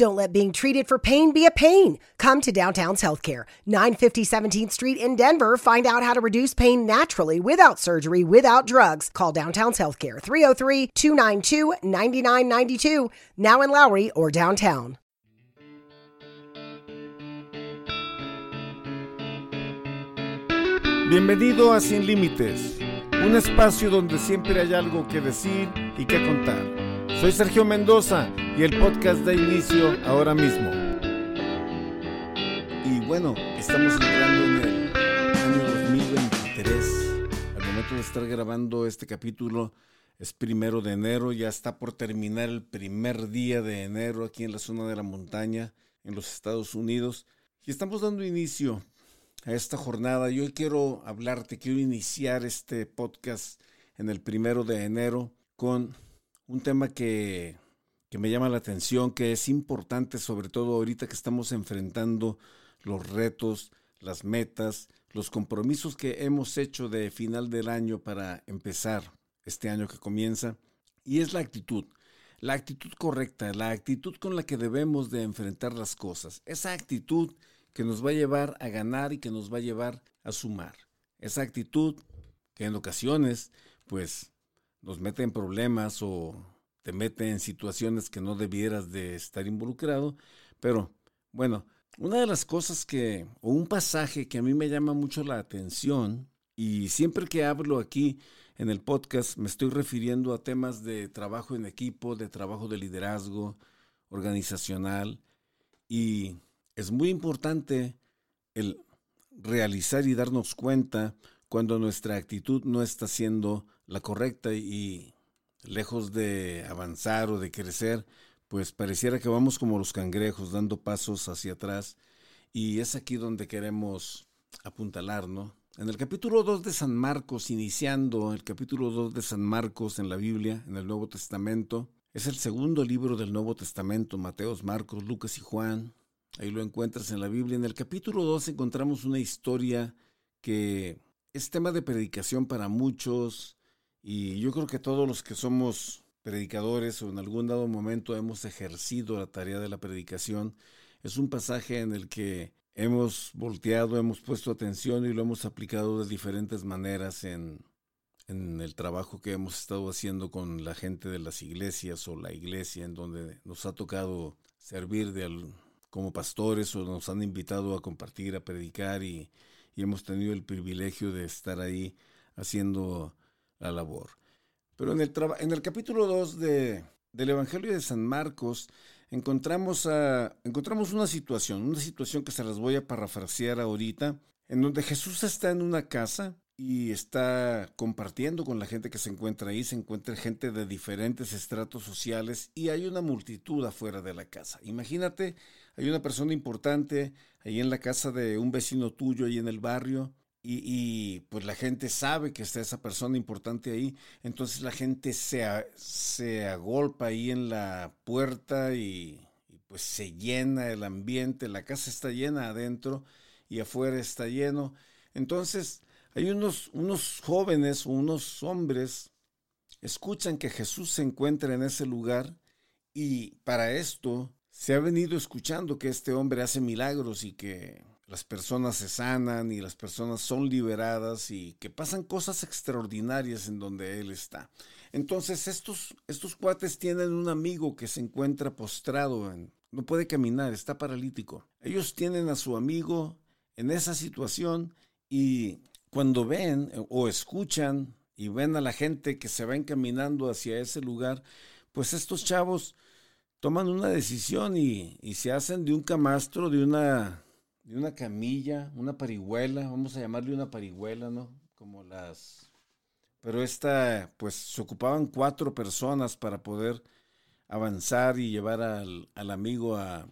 Don't let being treated for pain be a pain. Come to Downtown's Healthcare, 950 17th Street in Denver. Find out how to reduce pain naturally without surgery, without drugs. Call Downtown's Healthcare, 303 292 9992, now in Lowry or downtown. Bienvenido a Sin Límites, un espacio donde siempre hay algo que decir y que contar. Soy Sergio Mendoza y el podcast da inicio ahora mismo. Y bueno, estamos entrando en el año 2023. Al momento de estar grabando este capítulo es primero de enero, ya está por terminar el primer día de enero aquí en la zona de la montaña en los Estados Unidos. Y estamos dando inicio a esta jornada. Y hoy quiero hablarte, quiero iniciar este podcast en el primero de enero con un tema que, que me llama la atención, que es importante, sobre todo ahorita que estamos enfrentando los retos, las metas, los compromisos que hemos hecho de final del año para empezar este año que comienza, y es la actitud. La actitud correcta, la actitud con la que debemos de enfrentar las cosas. Esa actitud que nos va a llevar a ganar y que nos va a llevar a sumar. Esa actitud que en ocasiones, pues, nos mete en problemas o te mete en situaciones que no debieras de estar involucrado. Pero, bueno, una de las cosas que, o un pasaje que a mí me llama mucho la atención, y siempre que hablo aquí en el podcast me estoy refiriendo a temas de trabajo en equipo, de trabajo de liderazgo organizacional, y es muy importante el realizar y darnos cuenta cuando nuestra actitud no está siendo la correcta y lejos de avanzar o de crecer, pues pareciera que vamos como los cangrejos, dando pasos hacia atrás. Y es aquí donde queremos apuntalar, ¿no? En el capítulo 2 de San Marcos, iniciando el capítulo 2 de San Marcos en la Biblia, en el Nuevo Testamento, es el segundo libro del Nuevo Testamento, Mateos, Marcos, Lucas y Juan. Ahí lo encuentras en la Biblia. En el capítulo 2 encontramos una historia que es tema de predicación para muchos y yo creo que todos los que somos predicadores o en algún dado momento hemos ejercido la tarea de la predicación, es un pasaje en el que hemos volteado, hemos puesto atención y lo hemos aplicado de diferentes maneras en, en el trabajo que hemos estado haciendo con la gente de las iglesias o la iglesia en donde nos ha tocado servir de, como pastores o nos han invitado a compartir, a predicar y, y hemos tenido el privilegio de estar ahí haciendo la labor. Pero en el, en el capítulo 2 de, del Evangelio de San Marcos encontramos, encontramos una situación, una situación que se las voy a parafrasear ahorita, en donde Jesús está en una casa y está compartiendo con la gente que se encuentra ahí, se encuentra gente de diferentes estratos sociales y hay una multitud afuera de la casa. Imagínate, hay una persona importante ahí en la casa de un vecino tuyo, ahí en el barrio, y, pues la gente sabe que está esa persona importante ahí, entonces la gente se, agolpa ahí en la puerta y, y, pues se llena el ambiente, la casa está llena adentro y afuera está lleno. Entonces hay unos, unos jóvenes unos hombres, escuchan que Jesús se encuentra en ese lugar y para esto se ha venido escuchando que este hombre hace milagros y que las personas se sanan y las personas son liberadas y que pasan cosas extraordinarias en donde él está. Entonces estos, estos cuates tienen un amigo que se encuentra postrado, en, no puede caminar, está paralítico. Ellos tienen a su amigo en esa situación y cuando ven eh, o escuchan y ven a la gente que se va encaminando hacia ese lugar, pues estos chavos toman una decisión y, y se hacen de un camastro, de una de una camilla, una parihuela, vamos a llamarle una parihuela, ¿no? Como las... Pero esta, pues se ocupaban cuatro personas para poder avanzar y llevar al, al amigo a,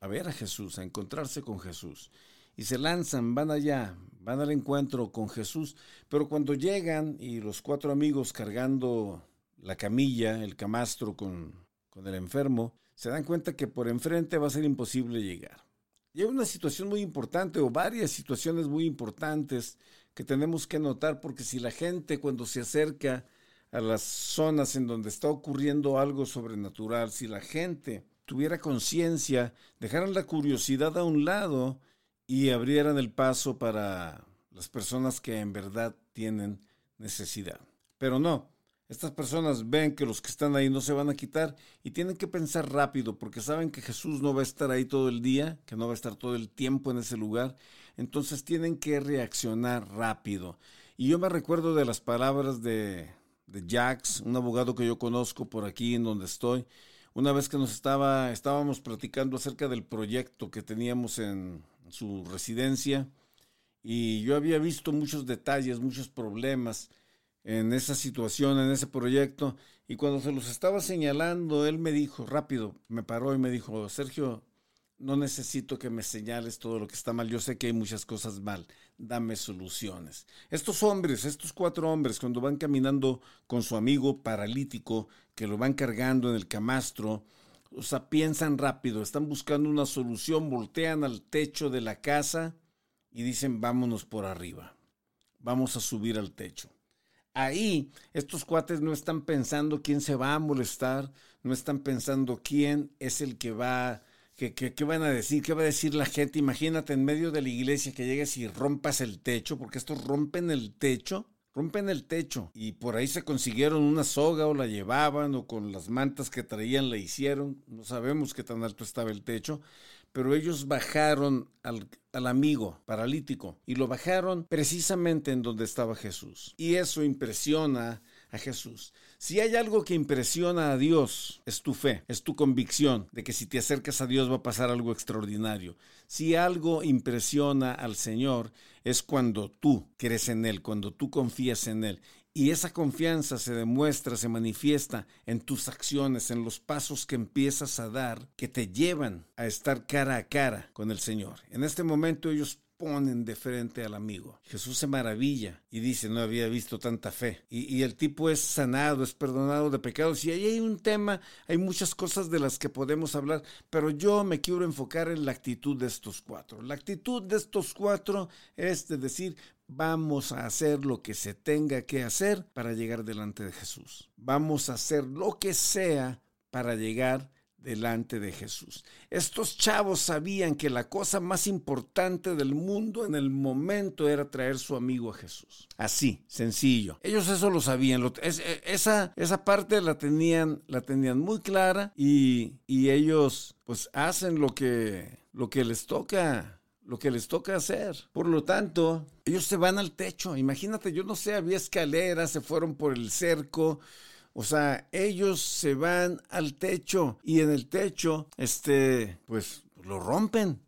a ver a Jesús, a encontrarse con Jesús. Y se lanzan, van allá, van al encuentro con Jesús. Pero cuando llegan y los cuatro amigos cargando la camilla, el camastro con, con el enfermo, se dan cuenta que por enfrente va a ser imposible llegar. Y hay una situación muy importante o varias situaciones muy importantes que tenemos que notar porque si la gente cuando se acerca a las zonas en donde está ocurriendo algo sobrenatural, si la gente tuviera conciencia, dejaran la curiosidad a un lado y abrieran el paso para las personas que en verdad tienen necesidad. Pero no, estas personas ven que los que están ahí no se van a quitar y tienen que pensar rápido porque saben que Jesús no va a estar ahí todo el día, que no va a estar todo el tiempo en ese lugar. Entonces tienen que reaccionar rápido. Y yo me recuerdo de las palabras de, de Jax, un abogado que yo conozco por aquí en donde estoy. Una vez que nos estaba, estábamos platicando acerca del proyecto que teníamos en su residencia y yo había visto muchos detalles, muchos problemas en esa situación, en ese proyecto. Y cuando se los estaba señalando, él me dijo, rápido, me paró y me dijo, Sergio, no necesito que me señales todo lo que está mal. Yo sé que hay muchas cosas mal. Dame soluciones. Estos hombres, estos cuatro hombres, cuando van caminando con su amigo paralítico, que lo van cargando en el camastro, o sea, piensan rápido, están buscando una solución, voltean al techo de la casa y dicen, vámonos por arriba. Vamos a subir al techo. Ahí estos cuates no están pensando quién se va a molestar, no están pensando quién es el que va, que, qué van a decir, qué va a decir la gente. Imagínate en medio de la iglesia que llegues y rompas el techo, porque estos rompen el techo, rompen el techo y por ahí se consiguieron una soga o la llevaban o con las mantas que traían la hicieron. No sabemos qué tan alto estaba el techo, pero ellos bajaron al, amigo paralítico y lo bajaron precisamente en donde estaba Jesús. Y eso impresiona a Jesús. Si hay algo que impresiona a Dios, es tu fe, es tu convicción de que si te acercas a Dios va a pasar algo extraordinario. Si algo impresiona al Señor, es cuando tú crees en Él, cuando tú confías en Él. Y esa confianza se demuestra, se manifiesta en tus acciones, en los pasos que empiezas a dar que te llevan a estar cara a cara con el Señor. En este momento ellos ponen de frente al amigo. Jesús se maravilla y dice, no había visto tanta fe. Y, el tipo es sanado, es perdonado de pecados. Y ahí hay un tema, hay muchas cosas de las que podemos hablar, pero yo me quiero enfocar en la actitud de estos cuatro. La actitud de estos cuatro es de decir, vamos a hacer lo que se tenga que hacer para llegar delante de Jesús. Vamos a hacer lo que sea para llegar delante de Jesús. Estos chavos sabían que la cosa más importante del mundo en el momento era traer su amigo a Jesús. Así, sencillo. Ellos eso lo sabían. E, esa, esa parte la tenían, la tenían muy clara y, y ellos pues hacen lo que, lo que les toca lo que les toca hacer. Por lo tanto, ellos se van al techo. Imagínate, yo no sé, había escaleras, se fueron por el cerco, o sea, ellos se van al techo y en el techo, este, pues lo rompen.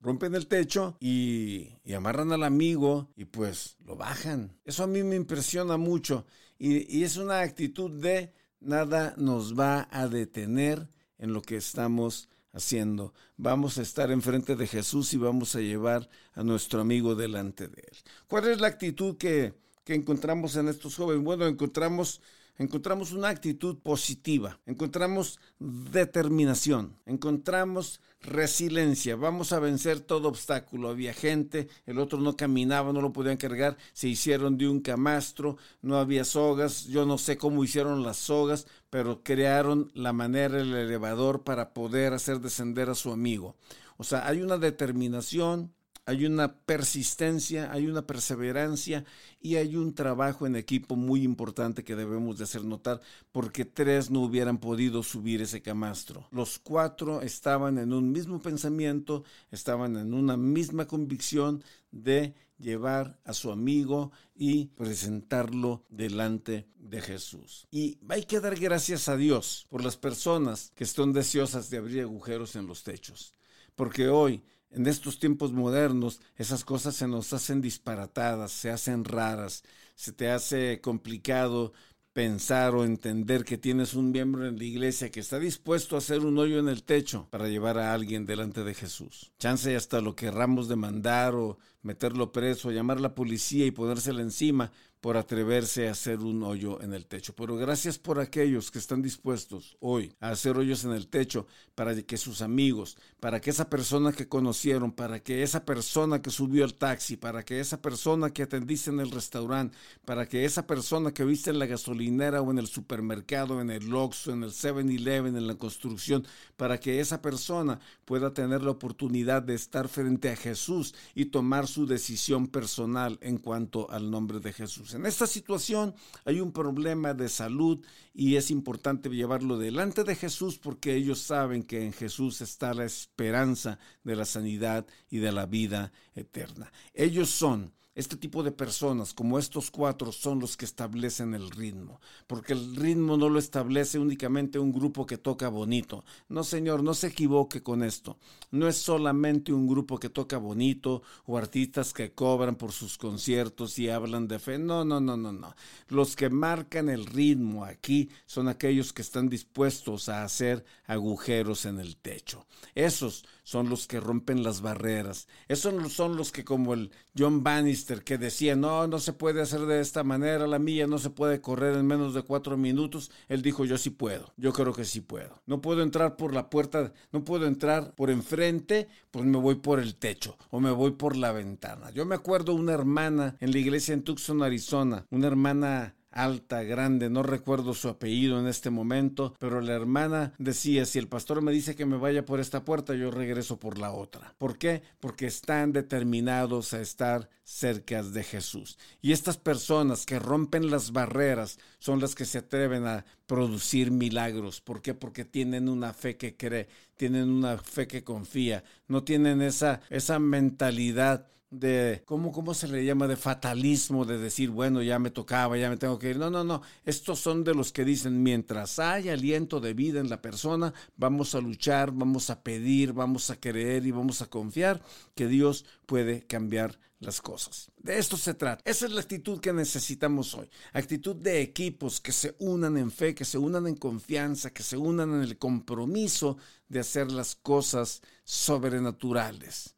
Rompen el techo y, amarran al amigo y pues lo bajan. Eso a mí me impresiona mucho y, y es una actitud de nada nos va a detener en lo que estamos haciendo. Vamos a estar enfrente de Jesús y vamos a llevar a nuestro amigo delante de él. ¿Cuál es la actitud que, que encontramos en estos jóvenes? Bueno, encontramos encontramos una actitud positiva, encontramos determinación, encontramos resiliencia, vamos a vencer todo obstáculo. Había gente, el otro no caminaba, no lo podían cargar, se hicieron de un camastro, no había sogas, yo no sé cómo hicieron las sogas, pero crearon la manera, el elevador para poder hacer descender a su amigo. O sea, hay una determinación, hay una persistencia, hay una perseverancia y hay un trabajo en equipo muy importante que debemos de hacer notar porque tres no hubieran podido subir ese camastro. Los cuatro estaban en un mismo pensamiento, estaban en una misma convicción de llevar a su amigo y presentarlo delante de Jesús. Y hay que dar gracias a Dios por las personas que están deseosas de abrir agujeros en los techos, porque hoy en estos tiempos modernos esas cosas se nos hacen disparatadas, se hacen raras, se te hace complicado pensar o entender que tienes un miembro en la iglesia que está dispuesto a hacer un hoyo en el techo para llevar a alguien delante de Jesús. Chance hasta lo querramos demandar o meterlo preso, llamar a la policía y ponérsela encima, por atreverse a hacer un hoyo en el techo. Pero gracias por aquellos que están dispuestos hoy a hacer hoyos en el techo para que sus amigos, para que esa persona que conocieron, para que esa persona que subió al taxi, para que esa persona que atendiste en el restaurante, para que esa persona que viste en la gasolinera o en el supermercado, en el Oxxo, en el 7-Eleven, en la construcción, para que esa persona pueda tener la oportunidad de estar frente a Jesús y tomar su decisión personal en cuanto al nombre de Jesús. En esta situación hay un problema de salud y es importante llevarlo delante de Jesús porque ellos saben que en Jesús está la esperanza de la sanidad y de la vida eterna. Ellos son este tipo de personas, como estos cuatro, son los que establecen el ritmo, porque el ritmo no lo establece únicamente un grupo que toca bonito. No, señor, no se equivoque con esto. No es solamente un grupo que toca bonito o artistas que cobran por sus conciertos y hablan de fe. No, no, no, no, no. Los que marcan el ritmo aquí son aquellos que están dispuestos a hacer agujeros en el techo. Esos son los que rompen las barreras. Esos son los que como el John Bannister que decía, no, no se puede hacer de esta manera, la milla no se puede correr en menos de cuatro minutos. Él dijo, yo sí puedo, yo creo que sí puedo. No puedo entrar por la puerta, no puedo entrar por enfrente, pues me voy por el techo o me voy por la ventana. Yo me acuerdo una hermana en la iglesia en Tucson, Arizona, una hermana alta, grande, no recuerdo su apellido en este momento, pero la hermana decía, si el pastor me dice que me vaya por esta puerta, yo regreso por la otra. ¿Por qué? Porque están determinados a estar cerca de Jesús. Y estas personas que rompen las barreras son las que se atreven a producir milagros. ¿Por qué? Porque tienen una fe que cree, tienen una fe que confía, no tienen esa, esa mentalidad de, ¿cómo, ¿cómo se le llama? De fatalismo, de decir, bueno, ya me tocaba, ya me tengo que ir. No, no, no. Estos son de los que dicen, mientras hay aliento de vida en la persona, vamos a luchar, vamos a pedir, vamos a creer y vamos a confiar que Dios puede cambiar las cosas. De esto se trata. Esa es la actitud que necesitamos hoy. Actitud de equipos que se unan en fe, que se unan en confianza, que se unan en el compromiso de hacer las cosas sobrenaturales.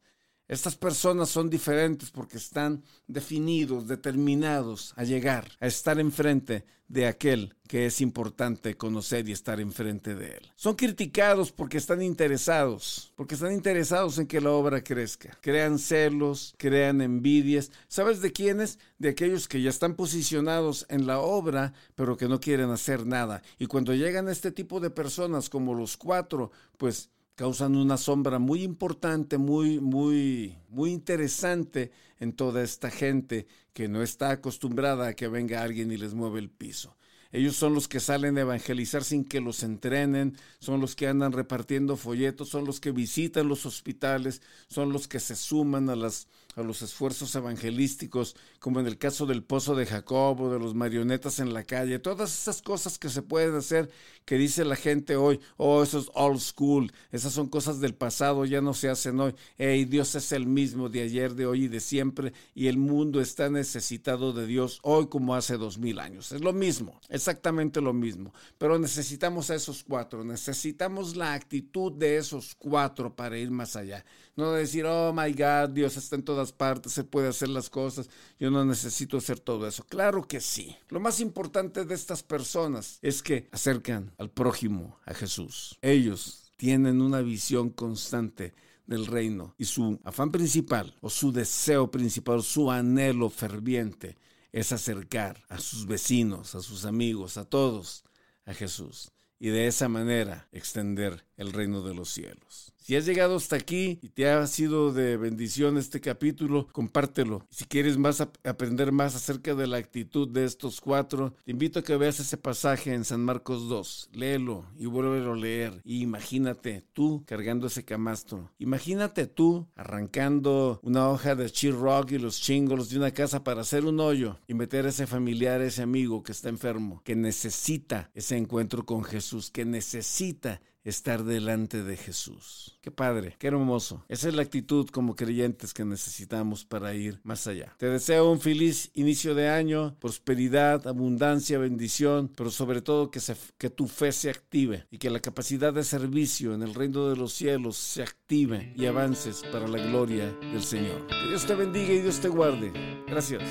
Estas personas son diferentes porque están definidos, determinados a llegar, a estar enfrente de aquel que es importante conocer y estar enfrente de él. Son criticados porque están interesados, porque están interesados en que la obra crezca. Crean celos, crean envidias. ¿Sabes de quiénes? De aquellos que ya están posicionados en la obra, pero que no quieren hacer nada. Y cuando llegan este tipo de personas como los cuatro, pues causan una sombra muy importante, muy, muy, muy interesante en toda esta gente que no está acostumbrada a que venga alguien y les mueva el piso. Ellos son los que salen a evangelizar sin que los entrenen, son los que andan repartiendo folletos, son los que visitan los hospitales, son los que se suman a, las, a los esfuerzos evangelísticos, como en el caso del pozo de Jacob o de los marionetas en la calle, todas esas cosas que se pueden hacer que dice la gente hoy, oh, eso es old school, esas son cosas del pasado, ya no se hacen hoy. Hey, Dios es el mismo de ayer, de hoy y de siempre, y el mundo está necesitado de Dios hoy como hace dos mil años. Es lo mismo exactamente lo mismo, pero necesitamos a esos cuatro, necesitamos la actitud de esos cuatro para ir más allá. No decir, oh my God, Dios está en todas partes, se puede hacer las cosas, yo no necesito hacer todo eso. Claro que sí. Lo más importante de estas personas es que acercan al prójimo a Jesús. Ellos tienen una visión constante del reino y su afán principal o su deseo principal, su anhelo ferviente es acercar a sus vecinos, a sus amigos, a todos a Jesús y de esa manera extender el reino de los cielos. Si has llegado hasta aquí y te ha sido de bendición este capítulo, compártelo. Si quieres más aprender más acerca de la actitud de estos cuatro, te invito a que veas ese pasaje en San Marcos 2. Léelo y vuélvelo a leer. Y imagínate tú cargando ese camastro. Imagínate tú arrancando una hoja de rock y los chingos de una casa para hacer un hoyo y meter a ese familiar, ese amigo que está enfermo, que necesita ese encuentro con Jesús, que necesita estar delante de Jesús. Qué padre, qué hermoso. Esa es la actitud como creyentes que necesitamos para ir más allá. Te deseo un feliz inicio de año, prosperidad, abundancia, bendición, pero sobre todo que, tu fe se active y que la capacidad de servicio en el reino de los cielos se active y avances para la gloria del Señor. Que Dios te bendiga y Dios te guarde. Gracias.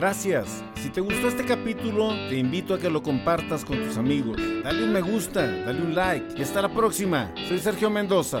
Gracias. Si te gustó este capítulo, te invito a que lo compartas con tus amigos. Dale un me gusta, dale un like y hasta la próxima. Soy Sergio Mendoza.